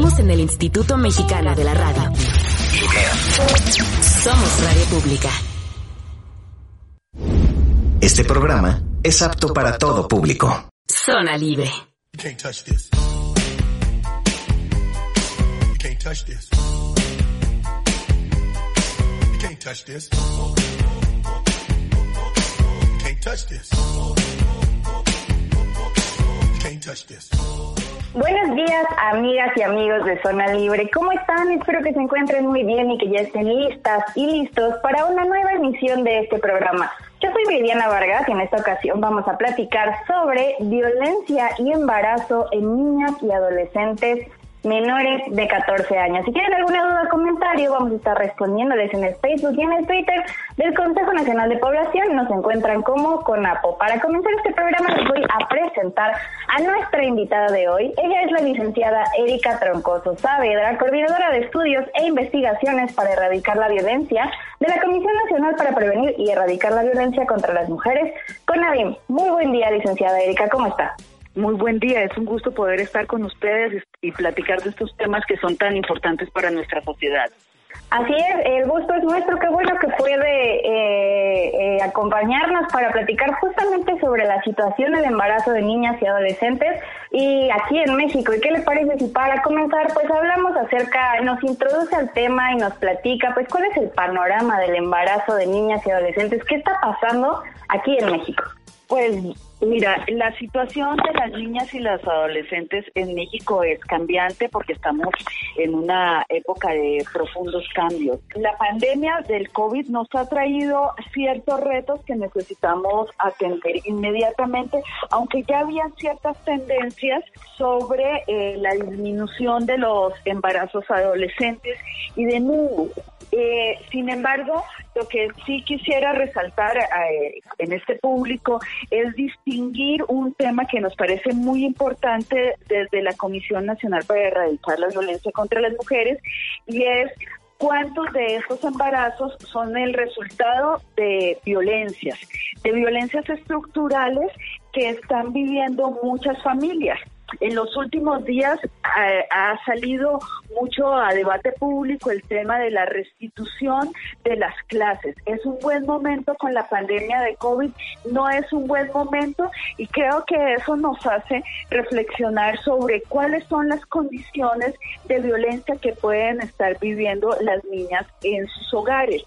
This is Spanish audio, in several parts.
En el Instituto Mexicano de la Radio. Somos Radio Pública. Este programa es apto para todo público. Zona Libre. You can't touch this. You can't touch this. You can't touch this. You can't touch this. You can't touch this. Buenos días, amigas y amigos de Zona Libre. ¿Cómo están? Espero que se encuentren muy bien y que ya estén listas y listos para una nueva emisión de este programa. Yo soy Viviana Vargas y en esta ocasión vamos a platicar sobre violencia y embarazo en niñas y adolescentes menores de 14 años. Si tienen alguna duda o comentario, vamos a estar respondiéndoles en el Facebook y en el Twitter del Consejo Nacional de Población. Nos encuentran como CONAPO. Para comenzar este programa les voy a presentar a nuestra invitada de hoy. Ella es la licenciada Erika Troncoso Saavedra, coordinadora de estudios e investigaciones para erradicar la violencia de la Comisión Nacional para Prevenir y Erradicar la Violencia contra las Mujeres, CONAVIM. Muy buen día, licenciada Erika. ¿Cómo está? Muy buen día, es un gusto poder estar con ustedes y platicar de estos temas que son tan importantes para nuestra sociedad. Así es, el gusto es nuestro. Qué bueno que puede eh, eh, acompañarnos para platicar justamente sobre la situación del embarazo de niñas y adolescentes y aquí en México. ¿Y qué le parece si para comenzar, pues hablamos acerca, nos introduce al tema y nos platica, pues cuál es el panorama del embarazo de niñas y adolescentes? ¿Qué está pasando aquí en México? Pues mira, la situación de las niñas y las adolescentes en México es cambiante porque estamos en una época de profundos cambios. La pandemia del COVID nos ha traído ciertos retos que necesitamos atender inmediatamente, aunque ya habían ciertas tendencias sobre eh, la disminución de los embarazos adolescentes y de niños. Eh, sin embargo, lo que sí quisiera resaltar eh, en este público es distinguir un tema que nos parece muy importante desde la Comisión Nacional para Erradicar la Violencia contra las Mujeres y es cuántos de estos embarazos son el resultado de violencias, de violencias estructurales que están viviendo muchas familias. En los últimos días eh, ha salido mucho a debate público el tema de la restitución de las clases. Es un buen momento con la pandemia de COVID, no es un buen momento y creo que eso nos hace reflexionar sobre cuáles son las condiciones de violencia que pueden estar viviendo las niñas en sus hogares.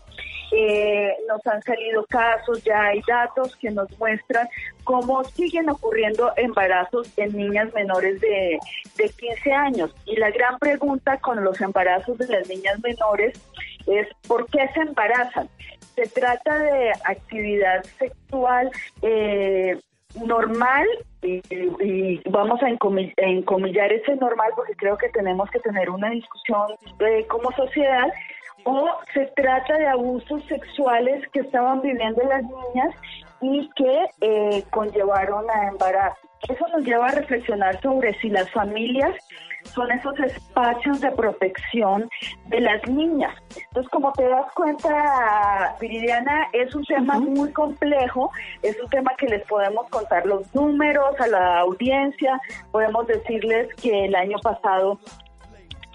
Eh, nos han salido casos, ya hay datos que nos muestran cómo siguen ocurriendo embarazos en niñas menores de, de 15 años. Y la gran pregunta con los embarazos de las niñas menores es ¿por qué se embarazan? Se trata de actividad sexual eh, normal y, vamos a encomi- a encomillar ese normal porque creo que tenemos que tener una discusión eh, como sociedad o se trata de abusos sexuales que estaban viviendo las niñas y que eh, conllevaron a embarazo. Eso nos lleva a reflexionar sobre si las familias son esos espacios de protección de las niñas. Entonces, como te das cuenta, Viridiana, es un tema muy complejo, es un tema que les podemos contar los números a la audiencia, podemos decirles que el año pasado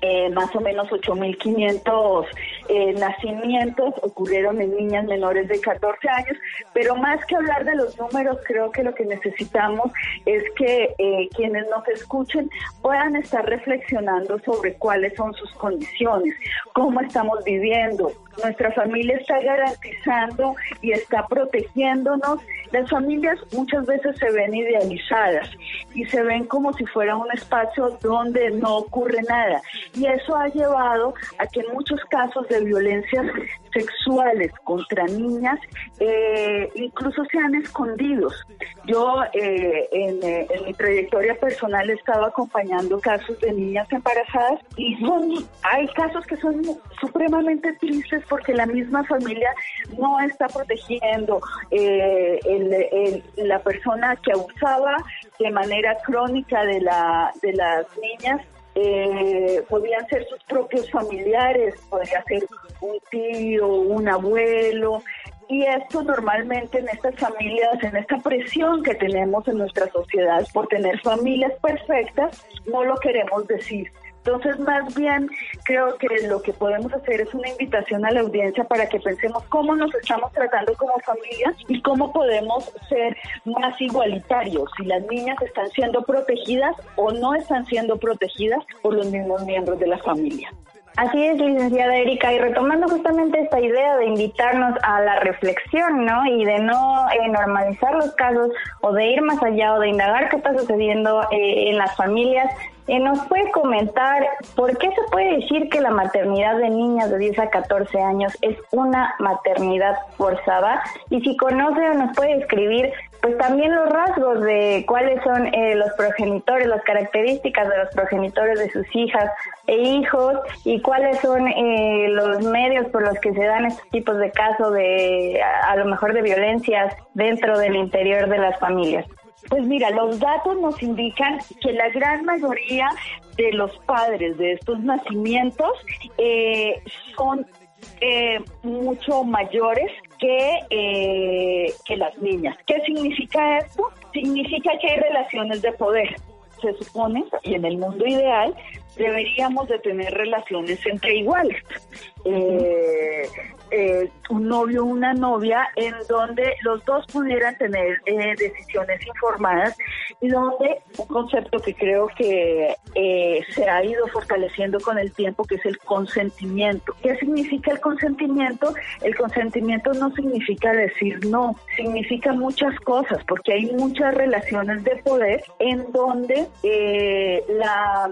eh, más o menos 8.500 eh, nacimientos ocurrieron en niñas menores de 14 años, pero más que hablar de los números, creo que lo que necesitamos es que eh, quienes nos escuchen puedan estar reflexionando sobre cuáles son sus condiciones, cómo estamos viviendo. Nuestra familia está garantizando y está protegiéndonos. Las familias muchas veces se ven idealizadas y se ven como si fuera un espacio donde no ocurre nada. Y eso ha llevado a que en muchos casos de violencias sexuales contra niñas eh, incluso sean escondidos. Yo eh, en, eh, en mi trayectoria personal he estado acompañando casos de niñas embarazadas y son, hay casos que son supremamente tristes porque la misma familia no está protegiendo eh, el- la persona que abusaba de manera crónica de, la, de las niñas eh, podían ser sus propios familiares, podría ser un tío, un abuelo. Y esto normalmente en estas familias, en esta presión que tenemos en nuestra sociedad por tener familias perfectas, no lo queremos decir. Entonces, más bien, creo que lo que podemos hacer es una invitación a la audiencia para que pensemos cómo nos estamos tratando como familia y cómo podemos ser más igualitarios, si las niñas están siendo protegidas o no están siendo protegidas por los mismos miembros de la familia. Así es, licenciada Erika, y retomando justamente esta idea de invitarnos a la reflexión, ¿no? Y de no eh, normalizar los casos o de ir más allá o de indagar qué está sucediendo eh, en las familias, eh, ¿Nos puede comentar por qué se puede decir que la maternidad de niñas de 10 a 14 años es una maternidad forzada? Y si conoce o nos puede escribir, pues también los rasgos de cuáles son eh, los progenitores, las características de los progenitores de sus hijas e hijos y cuáles son eh, los medios por los que se dan estos tipos de casos de, a lo mejor de violencias dentro del interior de las familias. Pues mira, los datos nos indican que la gran mayoría de los padres de estos nacimientos eh, son eh, mucho mayores que, eh, que las niñas. ¿Qué significa esto? Significa que hay relaciones de poder. Se supone, y en el mundo ideal, deberíamos de tener relaciones entre iguales. Eh, eh, un novio o una novia en donde los dos pudieran tener eh, decisiones informadas y donde un concepto que creo que eh, se ha ido fortaleciendo con el tiempo que es el consentimiento. ¿Qué significa el consentimiento? El consentimiento no significa decir no, significa muchas cosas porque hay muchas relaciones de poder en donde la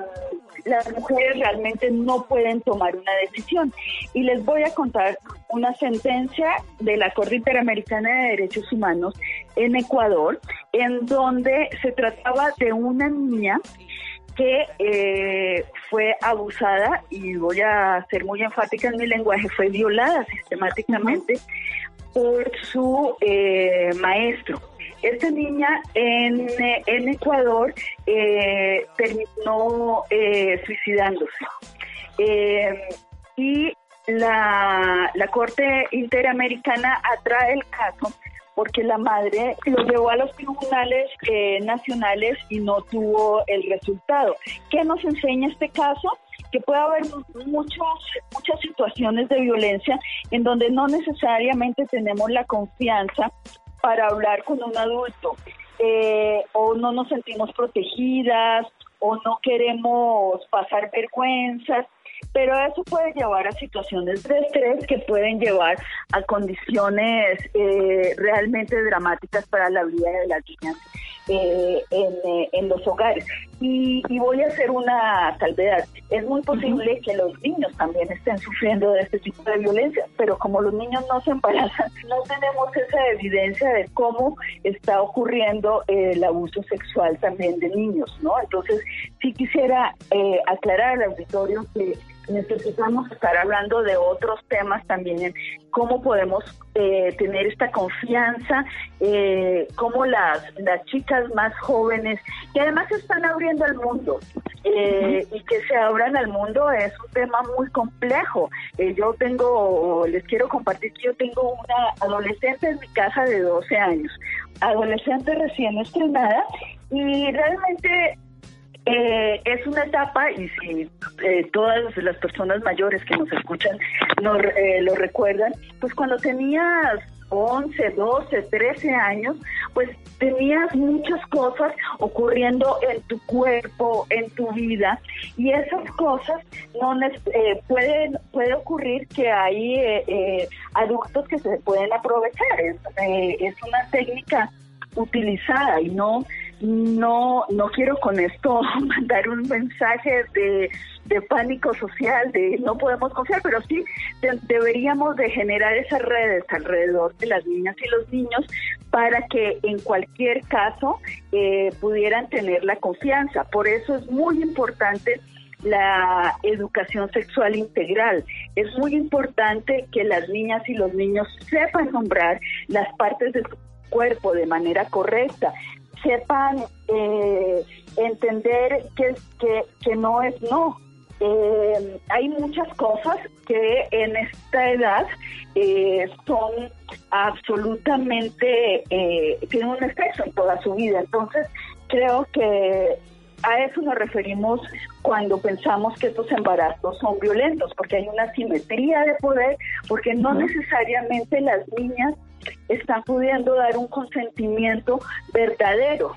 las mujeres realmente no pueden tomar una decisión. Y les voy a contar una sentencia de la Corte Interamericana de Derechos Humanos en Ecuador, en donde se trataba de una niña que eh, fue abusada, y voy a ser muy enfática en mi lenguaje, fue violada sistemáticamente por su eh, maestro. Esta niña en, en Ecuador eh, terminó eh, suicidándose. Eh, y la, la Corte Interamericana atrae el caso porque la madre lo llevó a los tribunales nacionales y no tuvo el resultado. ¿Qué nos enseña este caso? Que puede haber muchos, muchas situaciones de violencia en donde no necesariamente tenemos la confianza para hablar con un adulto. Eh, o no nos sentimos protegidas o no queremos pasar vergüenzas, pero eso puede llevar a situaciones de estrés que pueden llevar a condiciones eh, realmente dramáticas para la vida de las niñas eh, eh, en, los hogares. Y, voy a hacer una salvedad. Es muy posible que los niños también estén sufriendo de este tipo de violencia, pero como los niños no se embarazan, no tenemos esa evidencia de cómo está ocurriendo el abuso sexual también de niños, ¿no? Entonces, sí quisiera eh, aclarar al auditorio que necesitamos estar hablando de otros temas también, cómo podemos eh, tener esta confianza, eh, cómo las, las chicas más jóvenes, que además están abriendo al mundo, eh, y que se abran al mundo es un tema muy complejo. Eh, yo tengo, les quiero compartir que yo tengo una adolescente en mi casa de 12 años, adolescente recién estrenada, y realmente eh, es una etapa, y si eh, todas las personas mayores que nos escuchan no, eh, lo recuerdan, pues cuando tenías 11, 12, 13 años, pues tenías muchas cosas ocurriendo en tu cuerpo, en tu vida, y esas cosas no pueden puede ocurrir que hay adultos que se pueden aprovechar. Es, es una técnica utilizada y no no, no quiero con esto mandar un mensaje de, pánico social, de no podemos confiar, pero sí deberíamos de generar esas redes alrededor de las niñas y los niños para que en cualquier caso eh, pudieran tener la confianza. Por eso es muy importante la educación sexual integral. Es muy importante que las niñas y los niños sepan nombrar las partes de su cuerpo de manera correcta, sepan eh, entender que, que, no es no. Eh, hay muchas cosas que en esta edad eh, son absolutamente, tienen un efecto en toda su vida. Entonces, creo que a eso nos referimos cuando pensamos que estos embarazos son violentos, porque hay una simetría de poder, porque no necesariamente las niñas están pudiendo dar un consentimiento verdadero.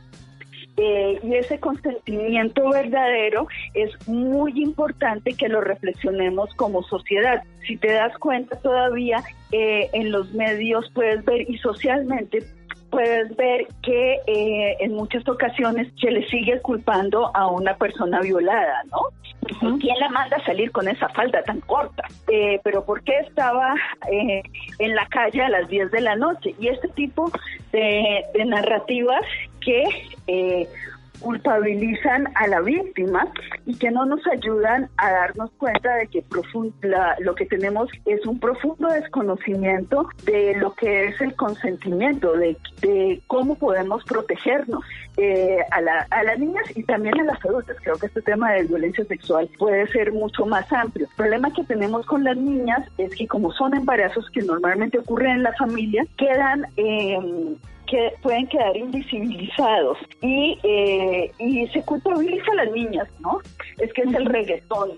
Eh, y ese consentimiento verdadero es muy importante que lo reflexionemos como sociedad. Si te das cuenta todavía eh, en los medios puedes ver y socialmente puedes ver que eh, en muchas ocasiones se le sigue culpando a una persona violada, ¿no? ¿Quién la manda a salir con esa falda tan corta? Eh, pero ¿por qué estaba eh, en la calle a las 10 de la noche? Y este tipo de, de narrativas que culpabilizan a la víctima y que no nos ayudan a darnos cuenta de que lo que tenemos es un profundo desconocimiento de lo que es el consentimiento, de, cómo podemos protegernos eh, a, a las niñas y también a las adultas. Creo que este tema de violencia sexual puede ser mucho más amplio. El problema que tenemos con las niñas es que como son embarazos que normalmente ocurren en la familia, quedan... Eh, que pueden quedar invisibilizados y, eh, y se culpabiliza a las niñas, ¿no? Es que es el reggaetón,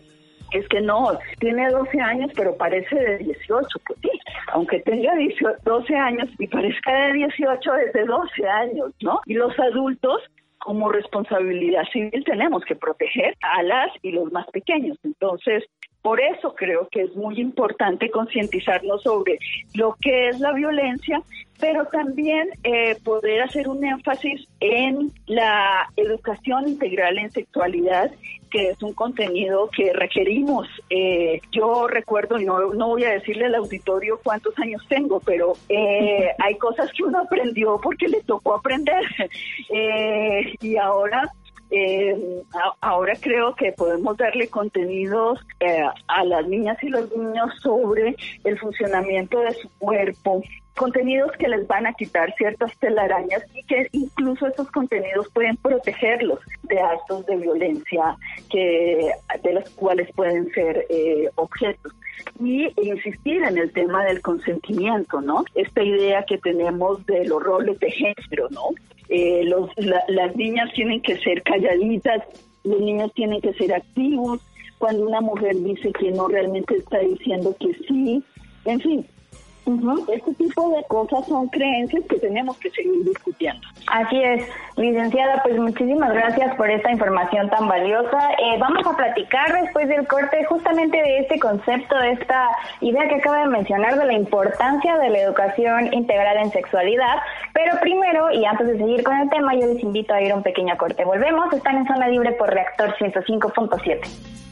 es que no, tiene 12 años pero parece de 18, pues sí, aunque tenga 12 años y parezca de 18 desde 12 años, ¿no? Y los adultos como responsabilidad civil tenemos que proteger a las y los más pequeños. Entonces, por eso creo que es muy importante concientizarnos sobre lo que es la violencia, pero también eh, poder hacer un énfasis en la educación integral en sexualidad, que es un contenido que requerimos. Eh, yo recuerdo, y no, no voy a decirle al auditorio cuántos años tengo, pero eh, hay cosas que uno aprendió porque le tocó aprender. y ahora eh, ahora creo que podemos darle contenidos eh, a las niñas y los niños sobre el funcionamiento de su cuerpo, contenidos que les van a quitar ciertas telarañas y que incluso esos contenidos pueden protegerlos de actos de violencia que de los cuales pueden ser eh, objetos y insistir en el tema del consentimiento, ¿no? Esta idea que tenemos de los roles de género, ¿no? Eh, los, las niñas tienen que ser calladitas, los niños tienen que ser activos, cuando una mujer dice que no realmente está diciendo que sí, en fin, este tipo de cosas son creencias que tenemos que seguir discutiendo. Así es, licenciada, pues muchísimas gracias por esta información tan valiosa. Eh, vamos a platicar después del corte justamente de este concepto, de esta idea que acaba de mencionar de la importancia de la educación integral en sexualidad. Pero primero, y antes de seguir con el tema, yo les invito a ir a un pequeño corte. Volvemos, están en zona libre por reactor 105.7.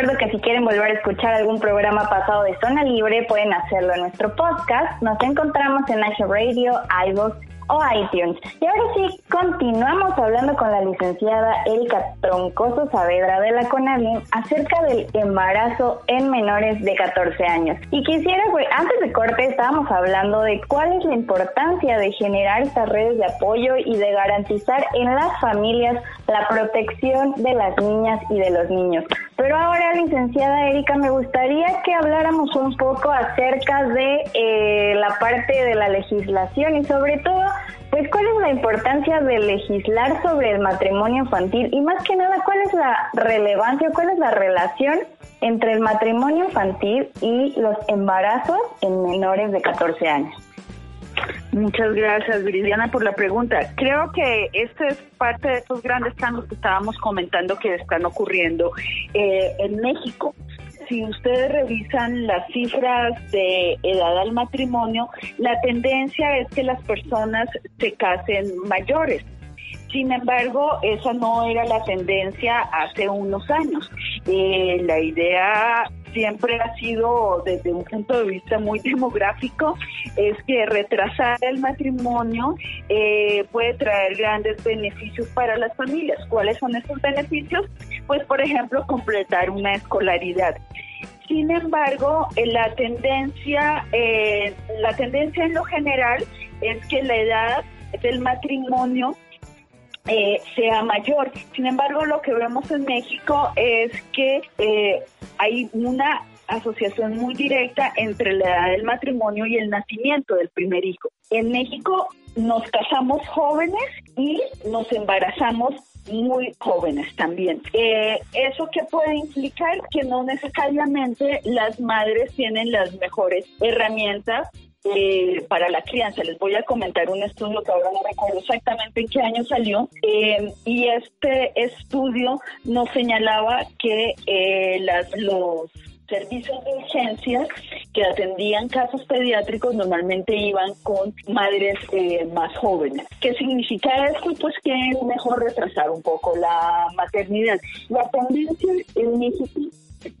recuerdo que si quieren volver a escuchar algún programa pasado de Zona Libre, pueden hacerlo en nuestro podcast. Nos encontramos en National Radio, iVoox o iTunes. Y ahora sí, continuamos hablando con la licenciada Erika Troncoso Saavedra de la CONALIN acerca del embarazo en menores de 14 años. Y quisiera, antes de corte estábamos hablando de cuál es la importancia de generar estas redes de apoyo y de garantizar en las familias la protección de las niñas y de los niños. Pero ahora, licenciada Erika, me gustaría que habláramos un poco acerca de eh, la parte de la legislación y sobre todo pues, ¿cuál es la importancia de legislar sobre el matrimonio infantil? Y más que nada, ¿cuál es la relevancia, cuál es la relación entre el matrimonio infantil y los embarazos en menores de 14 años? Muchas gracias, Viridiana, por la pregunta. Creo que este es parte de estos grandes cambios que estábamos comentando que están ocurriendo eh, en México si ustedes revisan las cifras de edad al matrimonio, la tendencia es que las personas se casen mayores. Sin embargo, esa no era la tendencia hace unos años. Eh, la idea siempre ha sido, desde un punto de vista muy demográfico, es que retrasar el matrimonio eh, puede traer grandes beneficios para las familias. ¿Cuáles son esos beneficios? pues por ejemplo completar una escolaridad. Sin embargo, eh, la tendencia, eh, la tendencia en lo general es que la edad del matrimonio eh, sea mayor. Sin embargo, lo que vemos en México es que eh, hay una asociación muy directa entre la edad del matrimonio y el nacimiento del primer hijo. En México nos casamos jóvenes y nos embarazamos muy jóvenes también. Eh, ¿Eso qué puede implicar? Que no necesariamente las madres tienen las mejores herramientas eh, para la crianza. Les voy a comentar un estudio que ahora no recuerdo exactamente en qué año salió. eh, y este estudio nos señalaba que eh, las, los servicios de urgencias que atendían casos pediátricos normalmente iban con madres eh, más jóvenes. ¿Qué significa esto? Pues que es mejor retrasar un poco la maternidad. La tendencia en México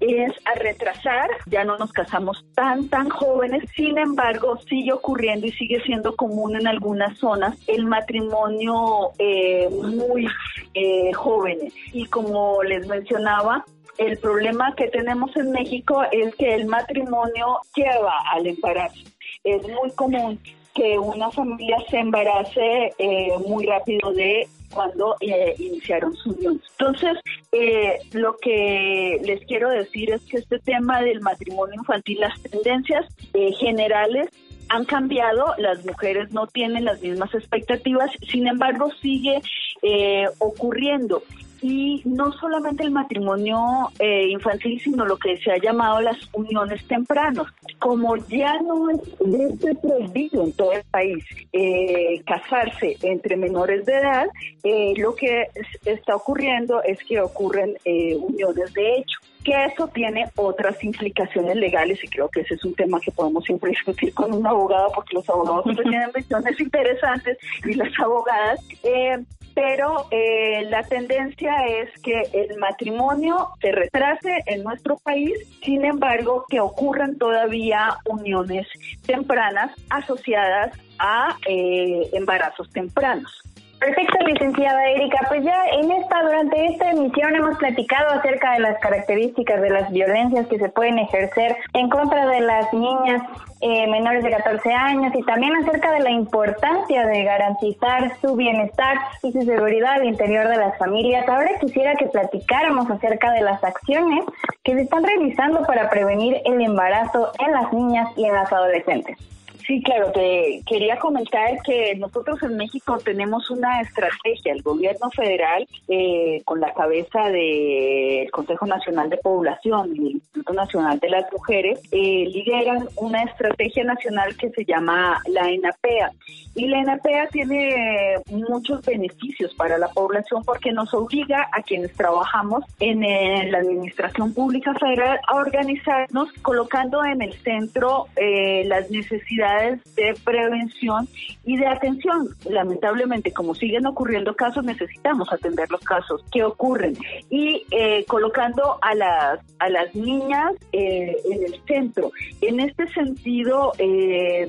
es a retrasar, ya no nos casamos tan, tan jóvenes, sin embargo sigue ocurriendo y sigue siendo común en algunas zonas el matrimonio eh, muy eh, jóvenes. Y como les mencionaba, el problema que tenemos en México es que el matrimonio lleva al embarazo. Es muy común que una familia se embarace eh, muy rápido de cuando eh, iniciaron su unión. Entonces, eh, lo que les quiero decir es que este tema del matrimonio infantil, las tendencias eh, generales han cambiado, las mujeres no tienen las mismas expectativas, sin embargo sigue eh, ocurriendo. Y no solamente el matrimonio eh, infantil, sino lo que se ha llamado las uniones tempranas. Como ya no es ya está prohibido en todo el país eh, casarse entre menores de edad, eh, lo que es- está ocurriendo es que ocurren eh, uniones de hecho que eso tiene otras implicaciones legales y creo que ese es un tema que podemos siempre discutir con un abogado porque los abogados tienen visiones interesantes y las abogadas, eh, pero eh, la tendencia es que el matrimonio se retrase en nuestro país, sin embargo que ocurran todavía uniones tempranas asociadas a eh, embarazos tempranos. Perfecto, licenciada Erika. Pues ya en esta, durante esta emisión hemos platicado acerca de las características de las violencias que se pueden ejercer en contra de las niñas eh, menores de 14 años y también acerca de la importancia de garantizar su bienestar y su seguridad al interior de las familias. Ahora quisiera que platicáramos acerca de las acciones que se están realizando para prevenir el embarazo en las niñas y en las adolescentes. Sí, claro, te quería comentar que nosotros en México tenemos una estrategia, el gobierno federal, eh, con la cabeza del Consejo Nacional de Población y el Instituto Nacional de las Mujeres, eh, lideran una estrategia nacional que se llama la ENAPEA. Y la ENAPEA tiene muchos beneficios para la población porque nos obliga a quienes trabajamos en eh, la Administración Pública Federal a organizarnos colocando en el centro eh, las necesidades de prevención y de atención. Lamentablemente, como siguen ocurriendo casos, necesitamos atender los casos que ocurren y eh, colocando a las a las niñas eh, en el centro. En este sentido, eh,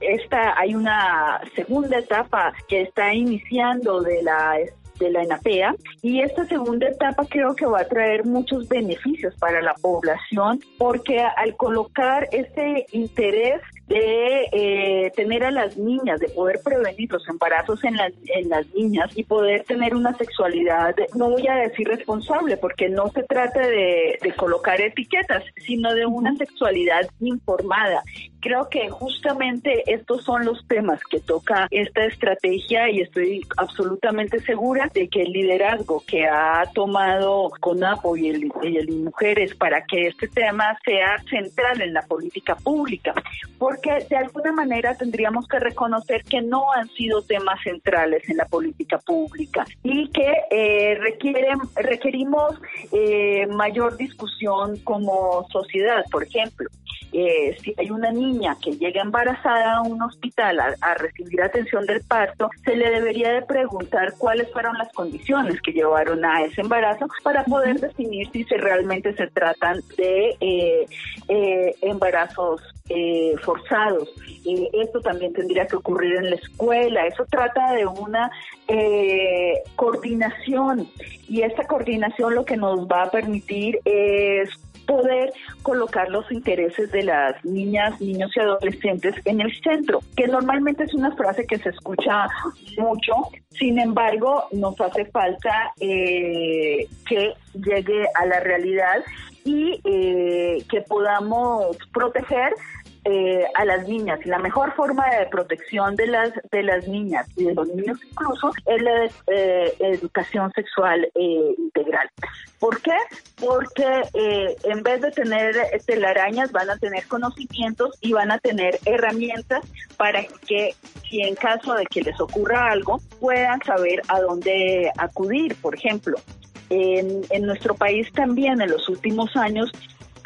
esta hay una segunda etapa que está iniciando de la de la ENAPEA y esta segunda etapa creo que va a traer muchos beneficios para la población porque al colocar este interés de eh, tener a las niñas, de poder prevenir los embarazos en las, en las niñas y poder tener una sexualidad, no voy a decir responsable, porque no se trata de, de colocar etiquetas, sino de una sexualidad informada. Creo que justamente estos son los temas que toca esta estrategia y estoy absolutamente segura de que el liderazgo que ha tomado CONAPO y el, y el Mujeres para que este tema sea central en la política pública, porque de alguna manera tendríamos que reconocer que no han sido temas centrales en la política pública y que eh, requieren, requerimos eh, mayor discusión como sociedad, por ejemplo. eh, si hay una niña que llega embarazada a un hospital a, recibir atención del parto, se le debería de preguntar cuáles fueron las condiciones que llevaron a ese embarazo para poder definir si se realmente se tratan de eh, eh, embarazos eh, forzados. Esto también tendría que ocurrir en la escuela. Eso trata de una eh, coordinación y esta coordinación lo que nos va a permitir es poder colocar los intereses de las niñas, niños y adolescentes en el centro, que normalmente es una frase que se escucha mucho, sin embargo nos hace falta eh, que llegue a la realidad y eh, que podamos proteger eh, a las niñas. La mejor forma de protección de las, de las niñas y de los niños incluso es la eh, educación sexual eh, integral. ¿Por qué? Porque en vez de tener telarañas van a tener conocimientos y van a tener herramientas para que si en caso de que les ocurra algo puedan saber a dónde acudir. Por ejemplo, en, en, nuestro país también en los últimos años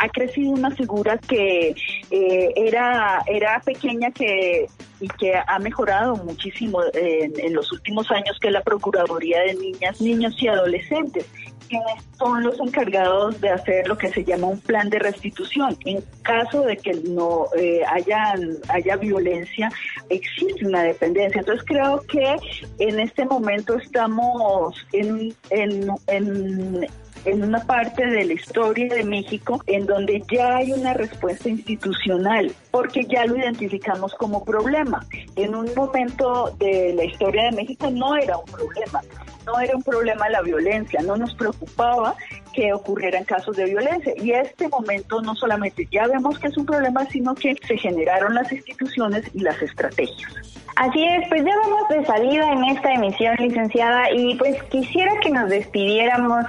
ha crecido una figura que eh, era, era pequeña que, y que ha mejorado muchísimo en, en, los últimos años, que es la Procuraduría de Niñas, Niños y Adolescentes, quienes son los encargados de hacer lo que se llama un plan de restitución. En caso de que no eh, haya, haya violencia, existe una dependencia. Entonces creo que en este momento estamos en, en, en en una parte de la historia de México en donde ya hay una respuesta institucional, porque ya lo identificamos como problema. En un momento de la historia de México no era un problema, no era un problema la violencia, no nos preocupaba que ocurrieran casos de violencia. Y este momento no solamente ya vemos que es un problema, sino que se generaron las instituciones y las estrategias. Así es, pues ya vamos de salida en esta emisión, licenciada, y pues quisiera que nos despidiéramos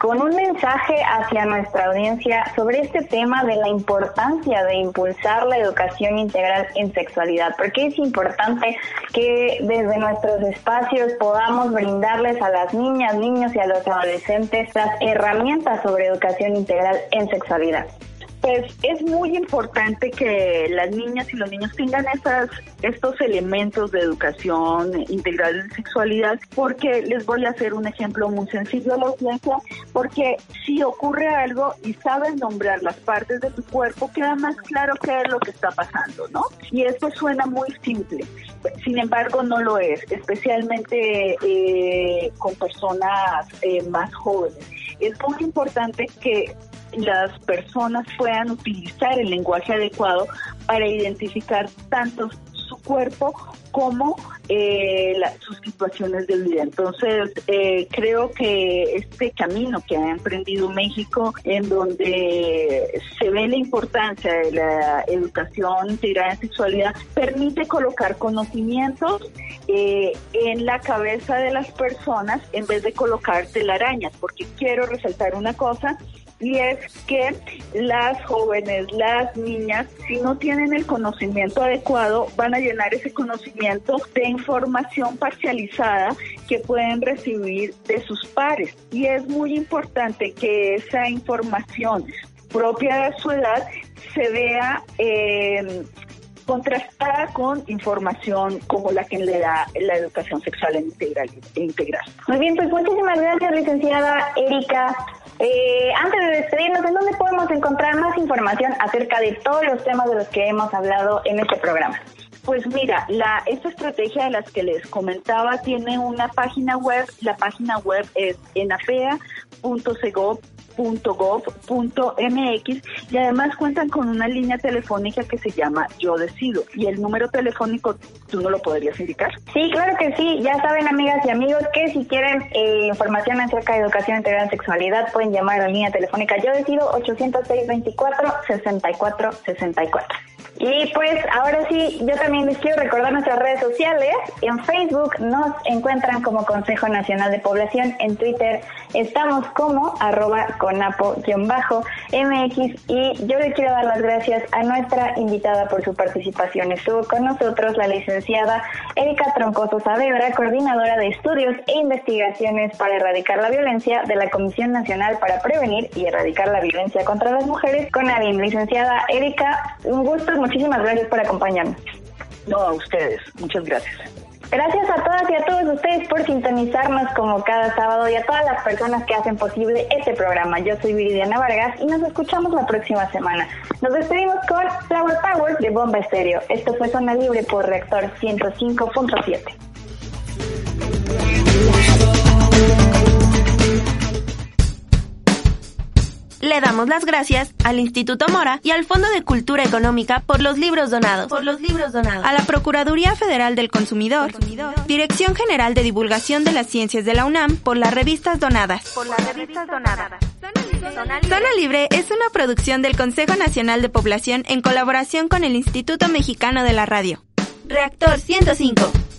con un mensaje hacia nuestra audiencia sobre este tema de la importancia de impulsar la educación integral en sexualidad, porque es importante que desde nuestros espacios podamos brindarles a las niñas, niños y a los adolescentes las herramientas sobre educación integral en sexualidad. Pues es muy importante que las niñas y los niños tengan esas, estos elementos de educación integral en sexualidad, porque les voy a hacer un ejemplo muy sencillo a la audiencia, porque si ocurre algo y sabes nombrar las partes de tu cuerpo, queda más claro qué es lo que está pasando, ¿no? Y esto suena muy simple, sin embargo no lo es, especialmente eh, con personas eh, más jóvenes. Es muy importante que las personas puedan utilizar el lenguaje adecuado para identificar tanto su cuerpo como eh, sus situaciones de vida. Entonces, eh, creo que este camino que ha emprendido México, en donde se ve la importancia de la educación integral en sexualidad, permite colocar conocimientos eh, en la cabeza de las personas en vez de colocar telarañas, porque quiero resaltar una cosa y es que las jóvenes, las niñas, si no tienen el conocimiento adecuado, van a llenar ese conocimiento de información parcializada que pueden recibir de sus pares. Y es muy importante que esa información propia de su edad se vea eh, contrastada con información como la que le da la educación sexual integral. integral. Muy bien, pues muchísimas gracias, licenciada Erika. Eh, antes de despedirnos, ¿en dónde podemos encontrar más información acerca de todos los temas de los que hemos hablado en este programa? Pues mira, la, esta estrategia de las que les comentaba tiene una página web. La página web es enafea.segov .gov.mx y además cuentan con una línea telefónica que se llama Yo Decido. ¿Y el número telefónico tú no lo podrías indicar? Sí, claro que sí. Ya saben, amigas y amigos, que si quieren eh, información acerca de educación integral en sexualidad, pueden llamar a la línea telefónica Yo Decido 806 24 64 64. Y pues ahora sí, yo también les quiero recordar nuestras redes sociales. En Facebook nos encuentran como Consejo Nacional de Población. En Twitter estamos como arroba conapo-mx. Y yo le quiero dar las gracias a nuestra invitada por su participación. Estuvo con nosotros la licenciada Erika Troncoso Saavedra, coordinadora de estudios e investigaciones para erradicar la violencia de la Comisión Nacional para Prevenir y Erradicar la Violencia contra las Mujeres, con ADIM. Licenciada Erika, un gusto muchísimas gracias por acompañarnos. No, a ustedes. Muchas gracias. Gracias a todas y a todos ustedes por sintonizarnos como cada sábado y a todas las personas que hacen posible este programa. Yo soy Viridiana Vargas y nos escuchamos la próxima semana. Nos despedimos con Flower Power de Bomba Estéreo. Esto fue Zona Libre por Reactor 105.7. Le damos las gracias al Instituto Mora y al Fondo de Cultura Económica por los libros donados. Por los libros donados. A la Procuraduría Federal del Consumidor, Dirección General de Divulgación de las Ciencias de la UNAM por las revistas donadas. Por las revistas donadas. Zona Libre es una producción del Consejo Nacional de Población en colaboración con el Instituto Mexicano de la Radio. Reactor 105.